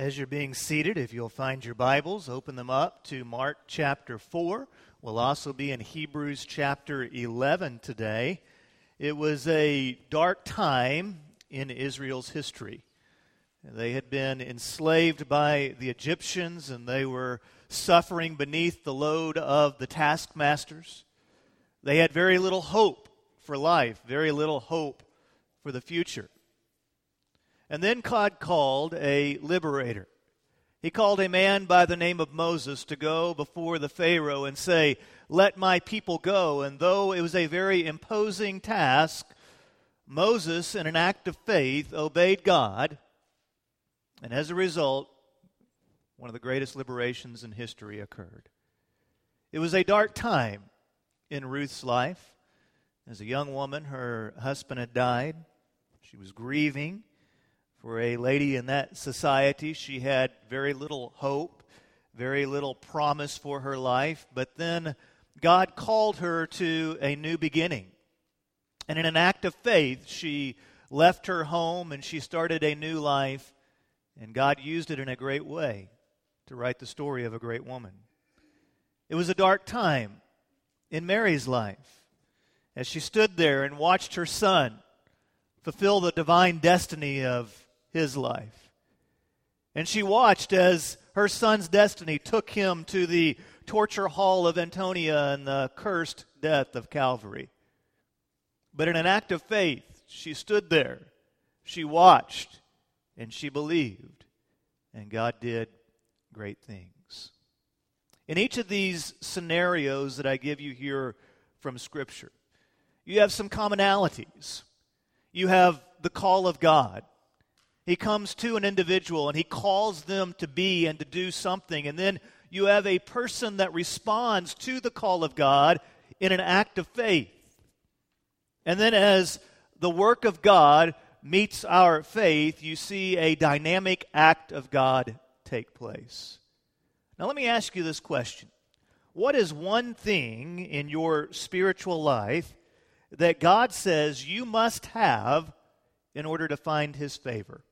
As you're being seated, if you'll find your Bibles, open them up to Mark chapter 4. We'll also be in Hebrews chapter 11 today. It was a dark time in Israel's history. They had been enslaved by the Egyptians and they were suffering beneath the load of the taskmasters. They had very little hope for life, very little hope for the future. And then God called a liberator. He called a man by the name of Moses to go before the Pharaoh and say, Let my people go. And though it was a very imposing task, Moses, in an act of faith, obeyed God. And as a result, one of the greatest liberations in history occurred. It was a dark time in Ruth's life. As a young woman, her husband had died. She was grieving. For a lady in that society, she had very little hope, very little promise for her life. But then God called her to a new beginning. And in an act of faith, she left her home and she started a new life. And God used it in a great way to write the story of a great woman. It was a dark time in Mary's life as she stood there and watched her son fulfill the divine destiny of his life. And she watched as her son's destiny took him to the torture hall of Antonia and the cursed death of Calvary. But in an act of faith, she stood there, she watched, and she believed. And God did great things. In each of these scenarios that I give you here from Scripture, you have some commonalities. You have the call of God. He comes to an individual and he calls them to be and to do something. And then you have a person that responds to the call of God in an act of faith. And then as the work of God meets our faith, you see a dynamic act of God take place. Now, let me ask you this question What is one thing in your spiritual life that God says you must have in order to find His favor?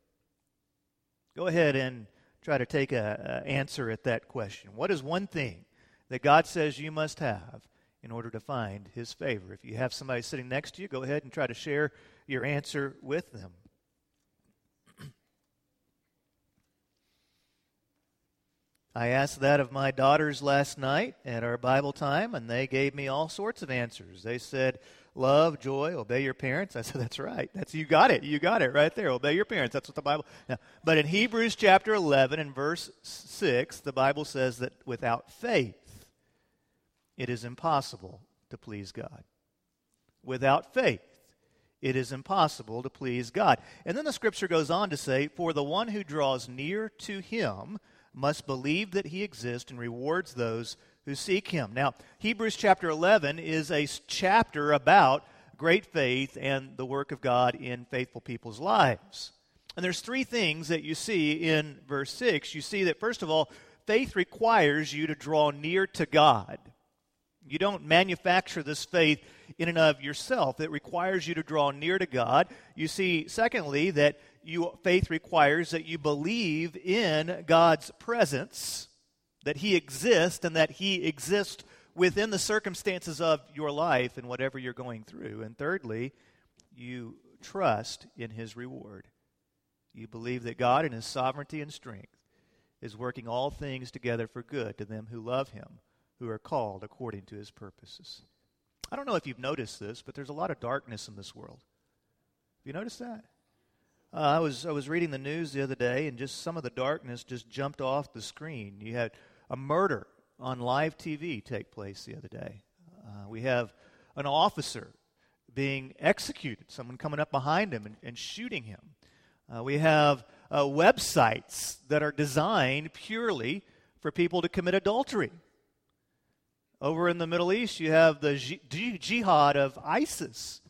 Go ahead and try to take an answer at that question. What is one thing that God says you must have in order to find His favor? If you have somebody sitting next to you, go ahead and try to share your answer with them. I asked that of my daughters last night at our Bible time, and they gave me all sorts of answers. They said, love, joy, obey your parents. I said, that's right. That's you got it. You got it right there. Obey your parents. That's what the Bible. Now, but in Hebrews chapter 11 and verse 6, the Bible says that without faith, it is impossible to please God. Without faith, it is impossible to please God. And then the scripture goes on to say, For the one who draws near to him must believe that he exists and rewards those who seek him. Now, Hebrews chapter 11 is a chapter about great faith and the work of God in faithful people's lives. And there's three things that you see in verse 6. You see that, first of all, faith requires you to draw near to God. You don't manufacture this faith in and of yourself. It requires you to draw near to God. You see, secondly, that you, faith requires that you believe in God's presence that He exists and that He exists within the circumstances of your life and whatever you're going through. And thirdly, you trust in His reward. You believe that God, in His sovereignty and strength, is working all things together for good to them who love Him, who are called according to His purposes. I don't know if you've noticed this, but there's a lot of darkness in this world. Have you noticed that? Uh, I was I was reading the news the other day, and just some of the darkness just jumped off the screen. You had a murder on live TV take place the other day. Uh, we have an officer being executed, someone coming up behind him and, and shooting him. Uh, we have uh, websites that are designed purely for people to commit adultery. Over in the Middle East, you have the jihad of ISIS.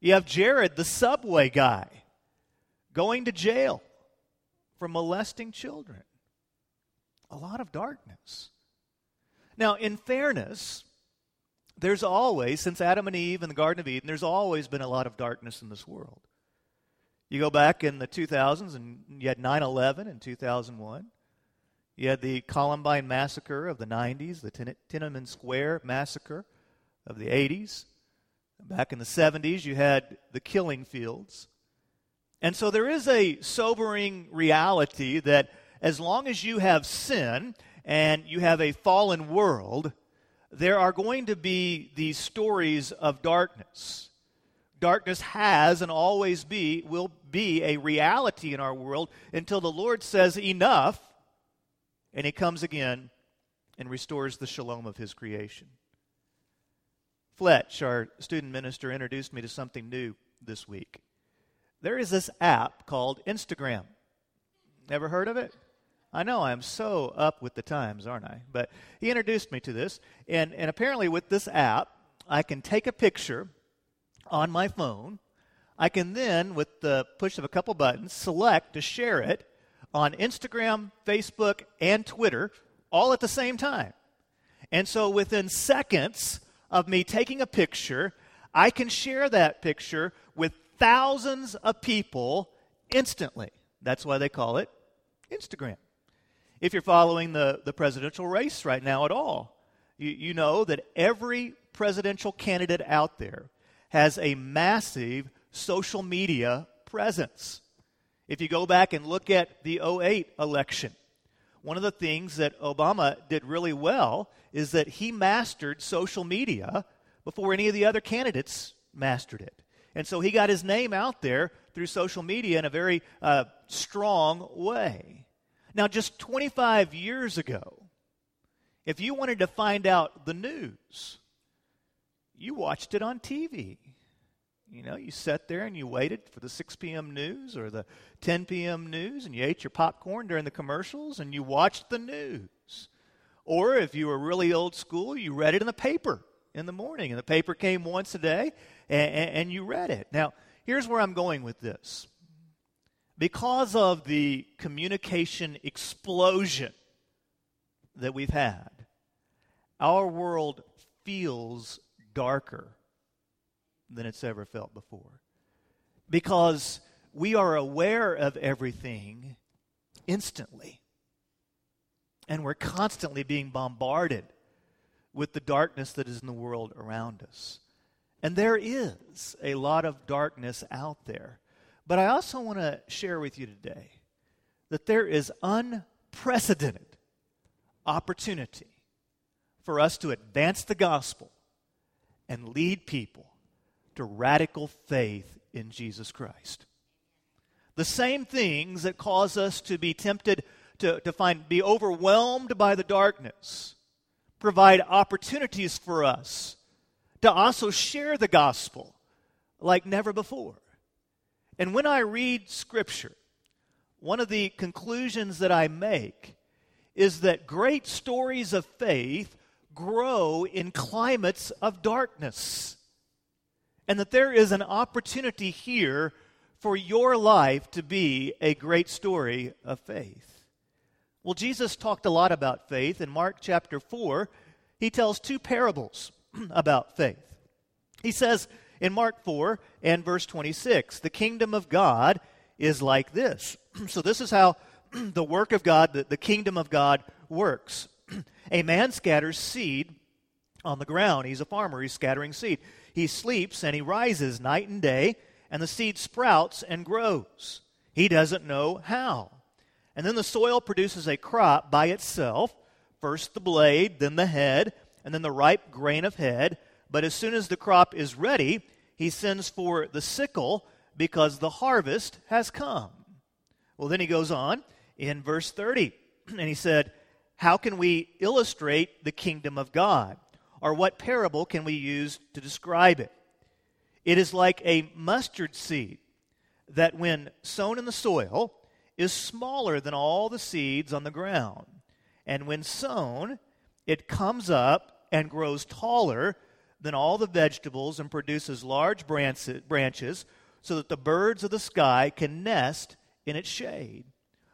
You have Jared, the subway guy, going to jail for molesting children a lot of darkness. Now, in fairness, there's always, since Adam and Eve in the Garden of Eden, there's always been a lot of darkness in this world. You go back in the 2000s, and you had 9 11 in 2001. You had the Columbine massacre of the 90s, the Tiananmen Square massacre of the 80s. Back in the 70s, you had the killing fields. And so there is a sobering reality that as long as you have sin and you have a fallen world, there are going to be these stories of darkness. Darkness has and always be will be a reality in our world until the Lord says enough and he comes again and restores the shalom of his creation. Fletch, our student minister, introduced me to something new this week. There is this app called Instagram. Never heard of it? I know I'm so up with the times, aren't I? But he introduced me to this, and, and apparently, with this app, I can take a picture on my phone. I can then, with the push of a couple buttons, select to share it on Instagram, Facebook, and Twitter all at the same time. And so within seconds of me taking a picture, I can share that picture with thousands of people instantly. That's why they call it Instagram. If you're following the, the presidential race right now at all, you, you know that every presidential candidate out there has a massive social media presence. If you go back and look at the 08 election, one of the things that Obama did really well is that he mastered social media before any of the other candidates mastered it. And so he got his name out there through social media in a very uh, strong way. Now, just 25 years ago, if you wanted to find out the news, you watched it on TV. You know, you sat there and you waited for the 6 p.m. news or the 10 p.m. news, and you ate your popcorn during the commercials and you watched the news. Or if you were really old school, you read it in the paper in the morning, and the paper came once a day, and, and you read it. Now, here's where I'm going with this. Because of the communication explosion that we've had, our world feels darker than it's ever felt before. Because we are aware of everything instantly. And we're constantly being bombarded with the darkness that is in the world around us. And there is a lot of darkness out there. But I also want to share with you today that there is unprecedented opportunity for us to advance the gospel and lead people to radical faith in Jesus Christ. The same things that cause us to be tempted to, to find, be overwhelmed by the darkness, provide opportunities for us to also share the gospel like never before. And when I read Scripture, one of the conclusions that I make is that great stories of faith grow in climates of darkness and that there is an opportunity here for your life to be a great story of faith. Well, Jesus talked a lot about faith. In Mark chapter 4, he tells two parables about faith. He says in Mark 4 and verse 26, the kingdom of God is like this. so, this is how the work of God, the, the kingdom of God, works. a man scatters seed on the ground. He's a farmer, he's scattering seed. He sleeps and he rises night and day, and the seed sprouts and grows. He doesn't know how. And then the soil produces a crop by itself first the blade, then the head, and then the ripe grain of head. But as soon as the crop is ready, he sends for the sickle because the harvest has come. Well, then he goes on in verse 30, and he said, How can we illustrate the kingdom of God? or what parable can we use to describe it? It is like a mustard seed that, when sown in the soil, is smaller than all the seeds on the ground. And when sown, it comes up and grows taller than all the vegetables and produces large branches so that the birds of the sky can nest in its shade.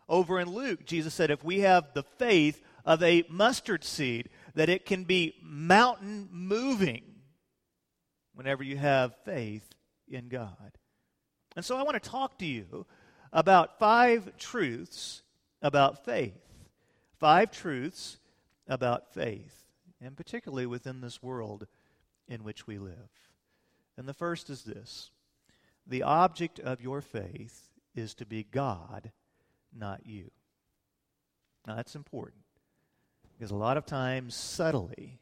Over in Luke, Jesus said, If we have the faith of a mustard seed, that it can be mountain moving whenever you have faith in God. And so I want to talk to you about five truths about faith. Five truths about faith, and particularly within this world in which we live. And the first is this the object of your faith is to be God, not you. Now, that's important because a lot of times, subtly,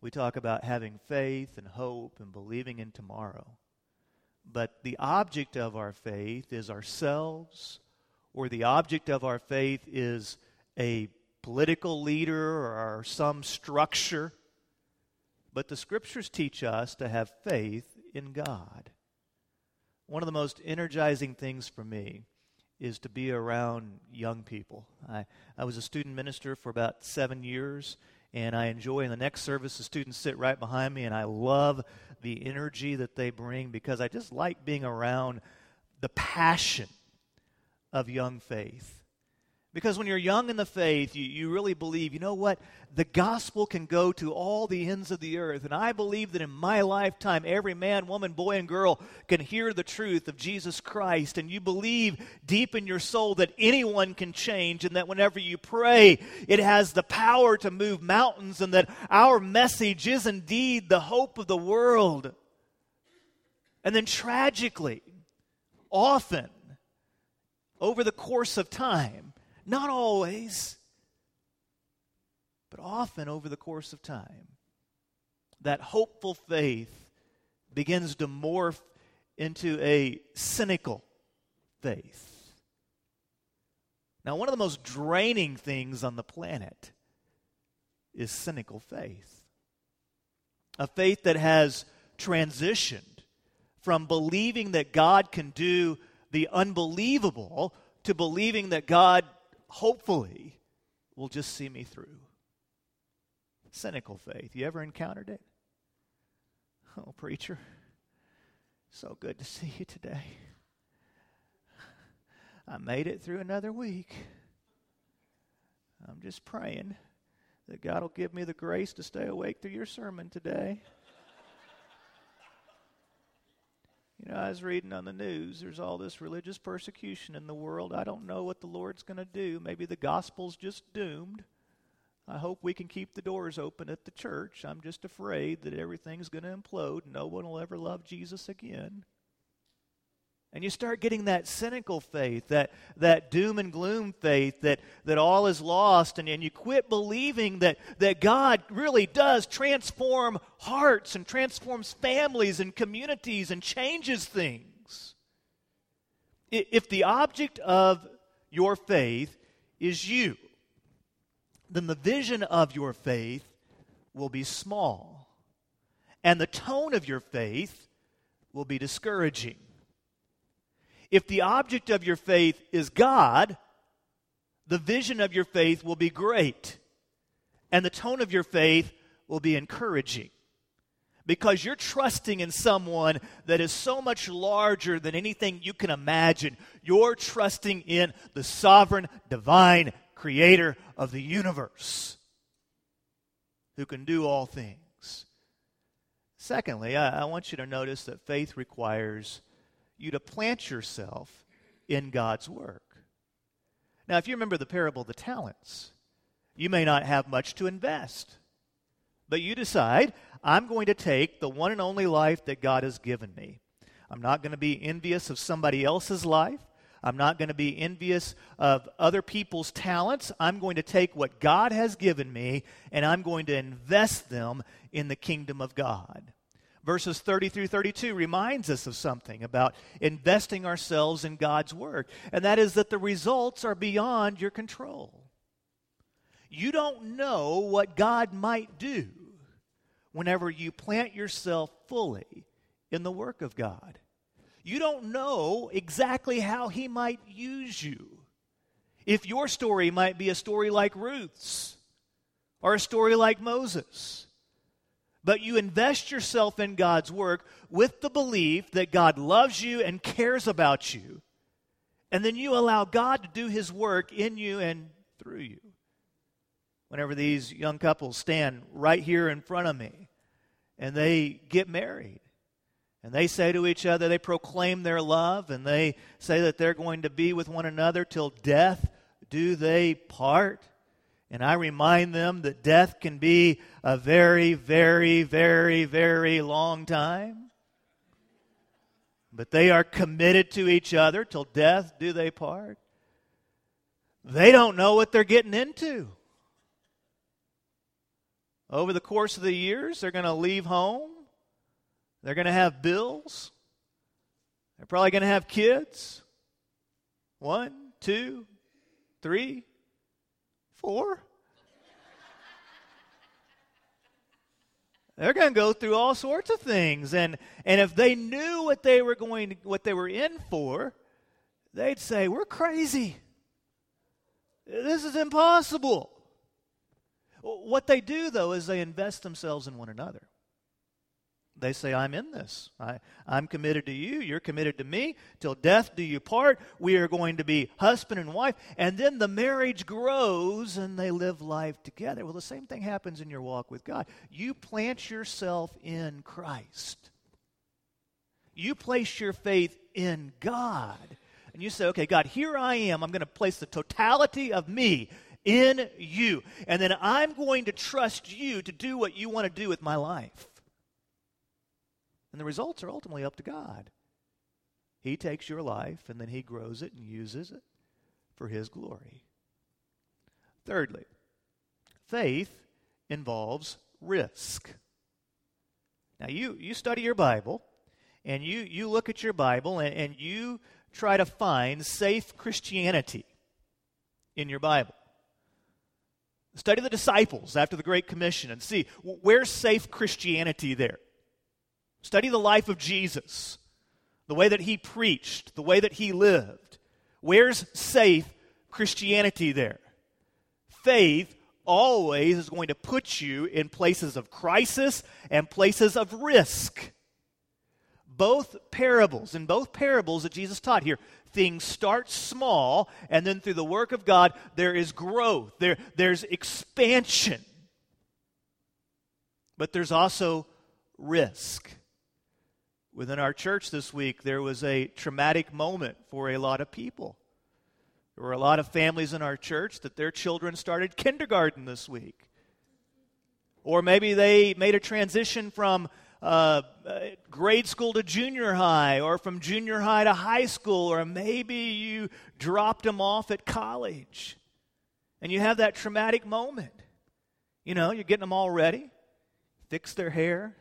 we talk about having faith and hope and believing in tomorrow. But the object of our faith is ourselves, or the object of our faith is a political leader or some structure. But the scriptures teach us to have faith in God. One of the most energizing things for me is to be around young people. I, I was a student minister for about seven years, and I enjoy in the next service the students sit right behind me, and I love the energy that they bring because I just like being around the passion of young faith. Because when you're young in the faith, you, you really believe, you know what? The gospel can go to all the ends of the earth. And I believe that in my lifetime, every man, woman, boy, and girl can hear the truth of Jesus Christ. And you believe deep in your soul that anyone can change and that whenever you pray, it has the power to move mountains and that our message is indeed the hope of the world. And then tragically, often, over the course of time, not always, but often over the course of time. That hopeful faith begins to morph into a cynical faith. Now, one of the most draining things on the planet is cynical faith. A faith that has transitioned from believing that God can do the unbelievable to believing that God hopefully, will just see me through. Cynical faith. You ever encountered it? Oh, preacher, so good to see you today. I made it through another week. I'm just praying that God will give me the grace to stay awake through your sermon today. You know, I was reading on the news, there's all this religious persecution in the world. I don't know what the Lord's going to do. Maybe the gospel's just doomed. I hope we can keep the doors open at the church. I'm just afraid that everything's going to implode. No one will ever love Jesus again. And you start getting that cynical faith, that, that doom and gloom faith, that, that all is lost, and, and you quit believing that, that God really does transform hearts and transforms families and communities and changes things. If the object of your faith is you, then the vision of your faith will be small, and the tone of your faith will be discouraging. If the object of your faith is God, the vision of your faith will be great, and the tone of your faith will be encouraging. Because you're trusting in someone that is so much larger than anything you can imagine. You're trusting in the sovereign, divine creator of the universe who can do all things. Secondly, I, I want you to notice that faith requires you to plant yourself in God's work. Now, if you remember the parable of the talents, you may not have much to invest, but you decide, I'm going to take the one and only life that God has given me. I'm not going to be envious of somebody else's life. I'm not going to be envious of other people's talents. I'm going to take what God has given me and I'm going to invest them in the kingdom of God verses 30 through 32 reminds us of something about investing ourselves in God's Word, and that is that the results are beyond your control. You don't know what God might do whenever you plant yourself fully in the work of God. You don't know exactly how He might use you. If your story might be a story like Ruth's or a story like Moses but you invest yourself in God's work with the belief that God loves you and cares about you. And then you allow God to do his work in you and through you. Whenever these young couples stand right here in front of me and they get married, And they say to each other, they proclaim their love, and they say that they're going to be with one another till death do they part. And I remind them that death can be a very, very, very, very long time. But they are committed to each other till death do they part. They don't know what they're getting into. Over the course of the years, they're going to leave home. They're going to have bills. They're probably going to have kids. One, two, three, four. They're going to go through all sorts of things, and and if they knew what they were going to, what they were in for, they'd say, "We're crazy. This is impossible." What they do, though, is they invest themselves in one another. They say, I'm in this. I, I'm committed to you. You're committed to me. Till death do you part. We are going to be husband and wife. And then the marriage grows and they live life together. Well, the same thing happens in your walk with God. You plant yourself in Christ, you place your faith in God. And you say, okay, God, here I am. I'm going to place the totality of me in you. And then I'm going to trust you to do what you want to do with my life. And the results are ultimately up to God. He takes your life and then He grows it and uses it for His glory. Thirdly, faith involves risk. Now, you, you study your Bible and you, you look at your Bible and, and you try to find safe Christianity in your Bible. Study the disciples after the Great Commission and see where's safe Christianity there. Study the life of Jesus, the way that he preached, the way that he lived. Where's safe Christianity there? Faith always is going to put you in places of crisis and places of risk. Both parables, in both parables that Jesus taught here, things start small, and then through the work of God, there is growth, there, there's expansion. But there's also risk. Within our church this week, there was a traumatic moment for a lot of people. There were a lot of families in our church that their children started kindergarten this week. Or maybe they made a transition from uh, grade school to junior high, or from junior high to high school, or maybe you dropped them off at college. And you have that traumatic moment. You know, you're getting them all ready, fix their hair,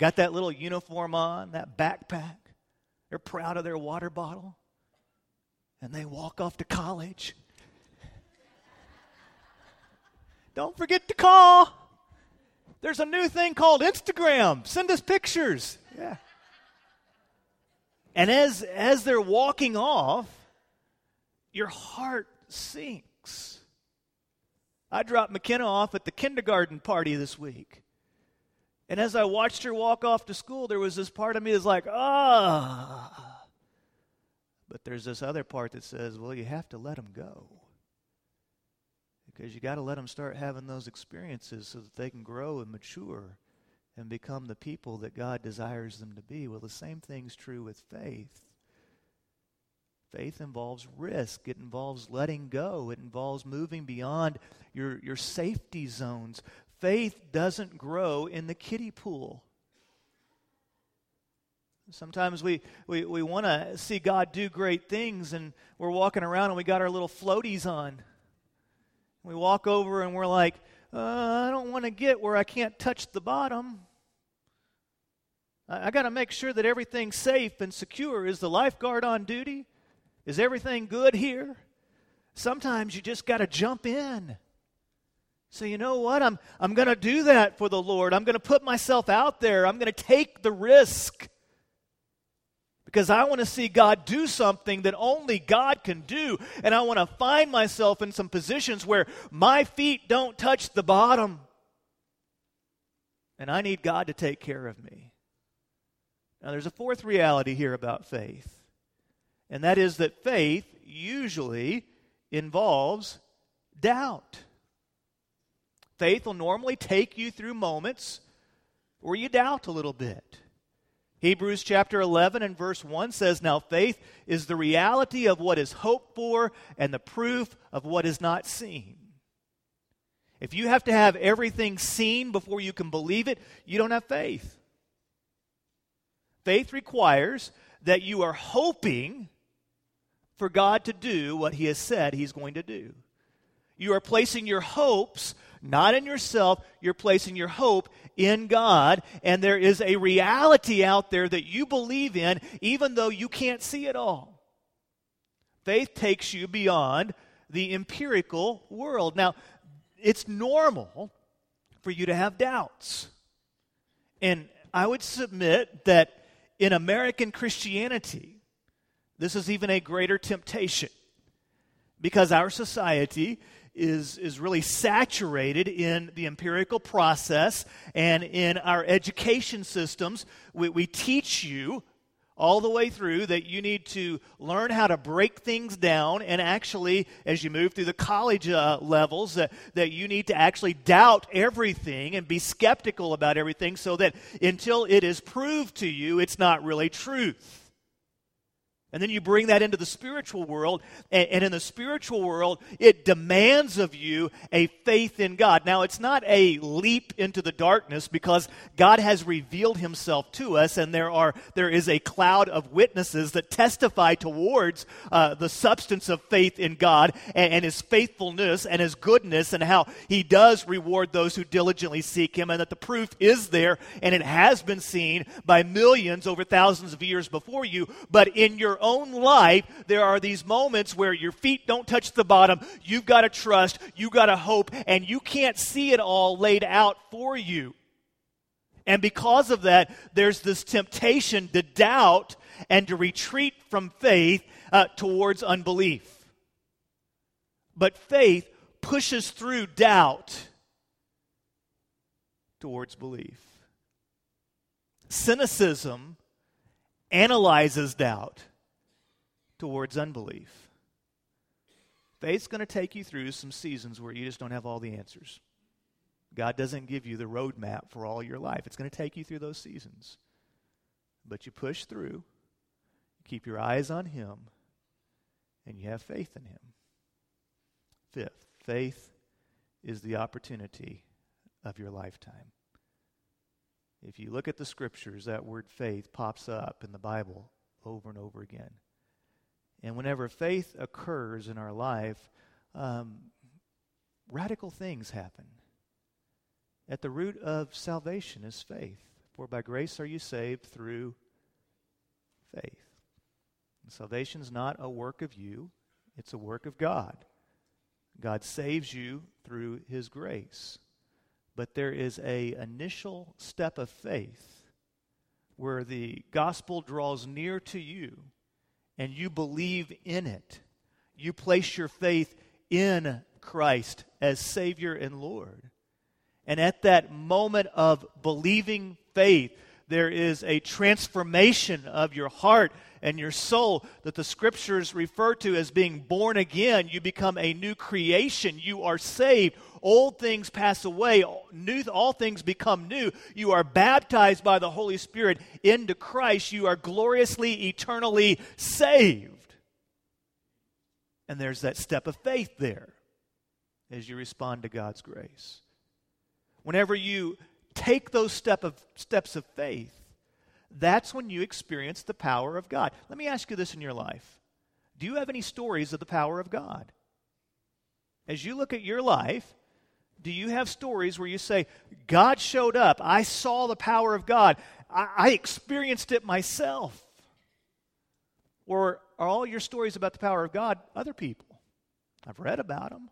got that little uniform on, that backpack. They're proud of their water bottle. And they walk off to college. Don't forget to call. There's a new thing called Instagram. Send us pictures. Yeah. And as as they're walking off, your heart sinks. I dropped McKenna off at the kindergarten party this week. And as I watched her walk off to school, there was this part of me that's like, ah. But there's this other part that says, well, you have to let them go because you got to let them start having those experiences so that they can grow and mature and become the people that God desires them to be. Well, the same thing's true with faith. Faith involves risk. It involves letting go. It involves moving beyond your, your safety zones. Faith doesn't grow in the kiddie pool. Sometimes we, we, we want to see God do great things, and we're walking around and we got our little floaties on. We walk over and we're like, uh, I don't want to get where I can't touch the bottom. I, I got to make sure that everything's safe and secure. Is the lifeguard on duty? Is everything good here? Sometimes you just got to jump in. So, you know what? I'm, I'm going to do that for the Lord. I'm going to put myself out there. I'm going to take the risk because I want to see God do something that only God can do. And I want to find myself in some positions where my feet don't touch the bottom. And I need God to take care of me. Now, there's a fourth reality here about faith, and that is that faith usually involves doubt. Faith will normally take you through moments where you doubt a little bit. Hebrews chapter 11 and verse 1 says, Now faith is the reality of what is hoped for and the proof of what is not seen. If you have to have everything seen before you can believe it, you don't have faith. Faith requires that you are hoping for God to do what He has said He's going to do. You are placing your hopes not in yourself, you're placing your hope in God, and there is a reality out there that you believe in, even though you can't see it all. Faith takes you beyond the empirical world. Now, it's normal for you to have doubts. And I would submit that in American Christianity, this is even a greater temptation because our society is, is really saturated in the empirical process and in our education systems. We, we teach you all the way through that you need to learn how to break things down and actually as you move through the college uh, levels uh, that you need to actually doubt everything and be skeptical about everything so that until it is proved to you it's not really truth and then you bring that into the spiritual world, and, and, in the spiritual world, it demands of you a faith in God. Now, it's not a leap into the darkness because God has revealed himself to us, and there, are, there is a cloud of witnesses that testify towards uh, the substance of faith in God and, and his faithfulness and his goodness, and how he does reward those who diligently seek him, and that the proof is there, and it has been seen by millions over thousands of years before you. But in your own life, there are these moments where your feet don't touch the bottom. You've got to trust, you've got to hope, and you can't see it all laid out for you. And because of that, there's this temptation to doubt and to retreat from faith uh, towards unbelief. But faith pushes through doubt towards belief. Cynicism analyzes doubt towards unbelief. Faith's going to take you through some seasons where you just don't have all the answers. God doesn't give you the roadmap for all your life. It's going to take you through those seasons. But you push through, keep your eyes on Him, and you have faith in Him. Fifth, faith is the opportunity of your lifetime. If you look at the scriptures, that word faith pops up in the Bible over and over again. And whenever faith occurs in our life, um, radical things happen. At the root of salvation is faith. For by grace are you saved through faith. salvation is not a work of you, it's a work of God. God saves you through his grace. But there is a initial step of faith where the gospel draws near to you and you believe in it. You place your faith in Christ as Savior and Lord. And at that moment of believing faith, there is a transformation of your heart and your soul that the scriptures refer to as being born again. You become a new creation. You are saved. Old things pass away, new, all things become new. You are baptized by the Holy Spirit into Christ. You are gloriously, eternally saved. And there's that step of faith there as you respond to God's grace. Whenever you take those step of, steps of faith, that's when you experience the power of God. Let me ask you this in your life Do you have any stories of the power of God? As you look at your life, do you have stories where you say, God showed up, I saw the power of God, I, I experienced it myself? Or are all your stories about the power of God other people? I've read about them,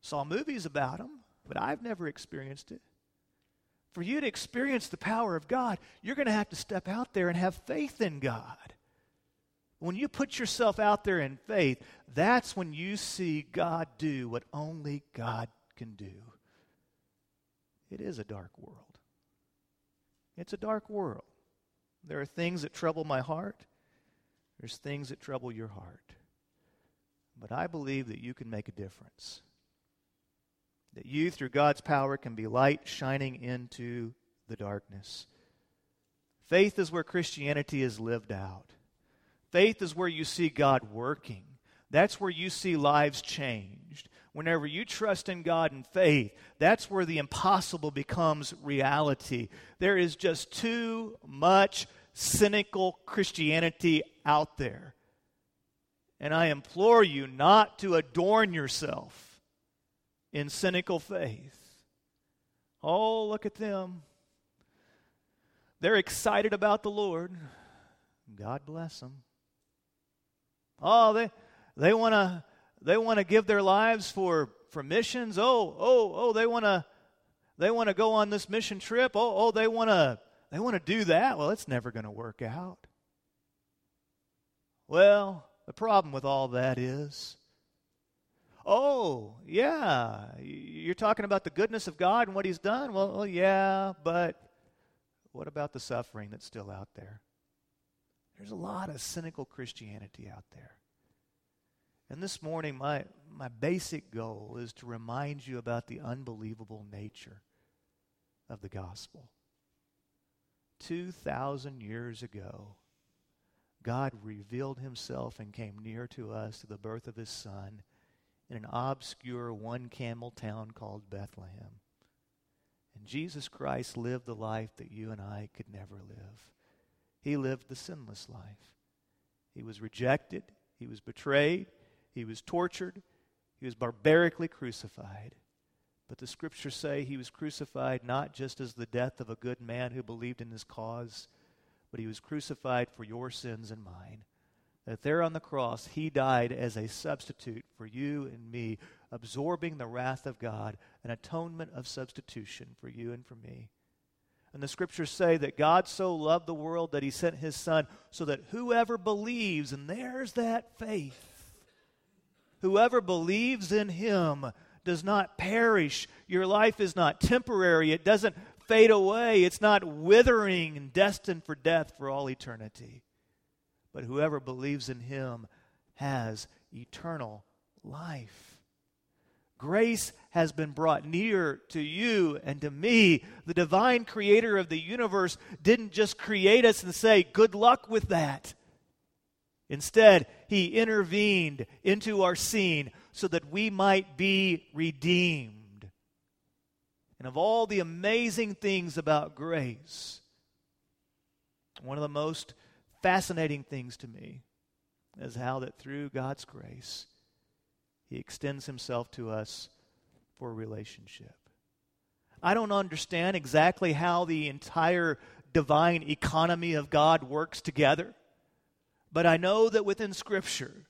saw movies about them, but I've never experienced it. For you to experience the power of God, you're going to have to step out there and have faith in God. When you put yourself out there in faith, that's when you see God do what only God can do. It is a dark world. It's a dark world. There are things that trouble my heart, there's things that trouble your heart. But I believe that you can make a difference. That you, through God's power, can be light shining into the darkness. Faith is where Christianity is lived out. Faith is where you see God working. That's where you see lives changed. Whenever you trust in God in faith, that's where the impossible becomes reality. There is just too much cynical Christianity out there. And I implore you not to adorn yourself in cynical faith. Oh, look at them. They're excited about the Lord. God bless them. Oh, they they want to they want to give their lives for for missions. Oh, oh, oh, they want to they want to go on this mission trip. Oh, oh, they want to they want to do that. Well, it's never going to work out. Well, the problem with all that is oh, yeah, you're talking about the goodness of God and what He's done. Well, well, yeah, but what about the suffering that's still out there? There's a lot of cynical Christianity out there. And this morning, my, my basic goal is to remind you about the unbelievable nature of the gospel. 2,000 years ago, God revealed himself and came near to us through the birth of his son in an obscure one camel town called Bethlehem. And Jesus Christ lived the life that you and I could never live. He lived the sinless life. He was rejected, he was betrayed, he was tortured. He was barbarically crucified. But the scriptures say he was crucified not just as the death of a good man who believed in his cause, but he was crucified for your sins and mine. That there on the cross, he died as a substitute for you and me, absorbing the wrath of God, an atonement of substitution for you and for me. And the scriptures say that God so loved the world that he sent his son so that whoever believes, and there's that faith, Whoever believes in him does not perish. Your life is not temporary, it doesn't fade away, it's not withering and destined for death for all eternity. But whoever believes in him has eternal life. Grace has been brought near to you and to me. The divine creator of the universe didn't just create us and say, Good luck with that. Instead, he intervened into our scene so that we might be redeemed. And of all the amazing things about grace, one of the most fascinating things to me is how that through God's grace, he extends himself to us for relationship. I don't understand exactly how the entire divine economy of God works together. But I know that within Scripture,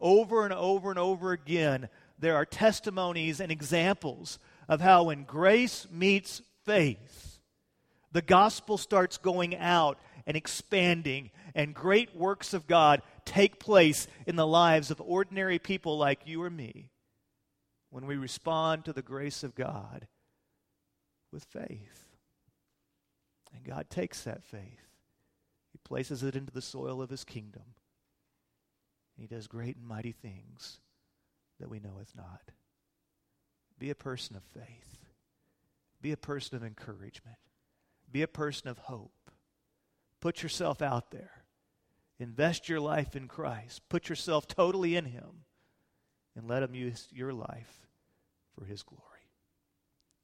over and over and over again, there are testimonies and examples of how when grace meets faith, the gospel starts going out and expanding, and great works of God take place in the lives of ordinary people like you or me when we respond to the grace of God with faith. And God takes that faith places it into the soil of his kingdom. And He does great and mighty things that we knoweth not. Be a person of faith. Be a person of encouragement. Be a person of hope. Put yourself out there. Invest your life in Christ. Put yourself totally in Him. And let Him use your life for His glory.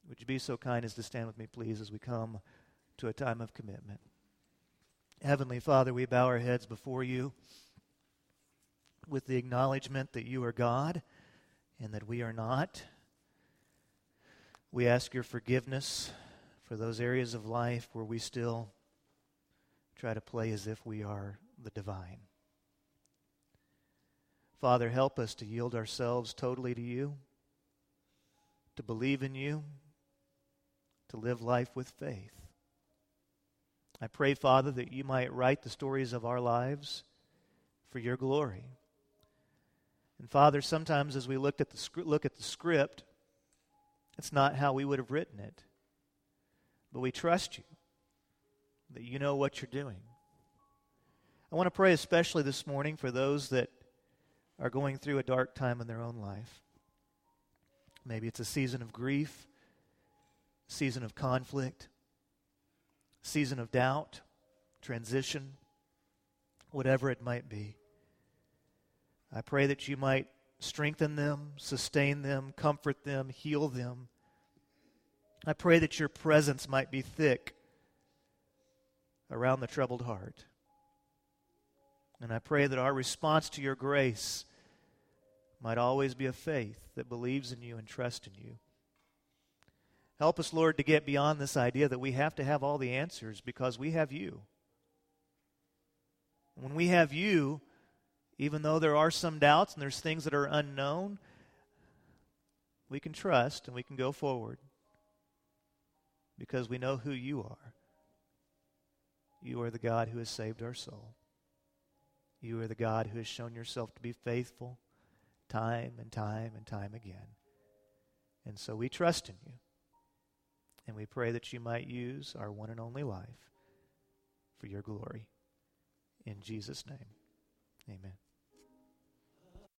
Would you be so kind as to stand with me, please, as we come to a time of commitment? Heavenly Father, we bow our heads before you with the acknowledgement that you are God and that we are not. We ask your forgiveness for those areas of life where we still try to play as if we are the divine. Father, help us to yield ourselves totally to you, to believe in you, to live life with faith. I pray, Father, that you might write the stories of our lives for your glory. And Father, sometimes as we looked at the, look at the script, it's not how we would have written it. But we trust you that you know what you're doing. I want to pray especially this morning for those that are going through a dark time in their own life. Maybe it's a season of grief, season of conflict. Season of doubt, transition, whatever it might be. I pray that you might strengthen them, sustain them, comfort them, heal them. I pray that your presence might be thick around the troubled heart. And I pray that our response to your grace might always be a faith that believes in you and trusts in you. Help us, Lord, to get beyond this idea that we have to have all the answers because we have you. When we have you, even though there are some doubts and there's things that are unknown, we can trust and we can go forward because we know who you are. You are the God who has saved our soul. You are the God who has shown yourself to be faithful time and time and time again. And so we trust in you. And we pray that you might use our one and only life for your glory. In Jesus' name, amen.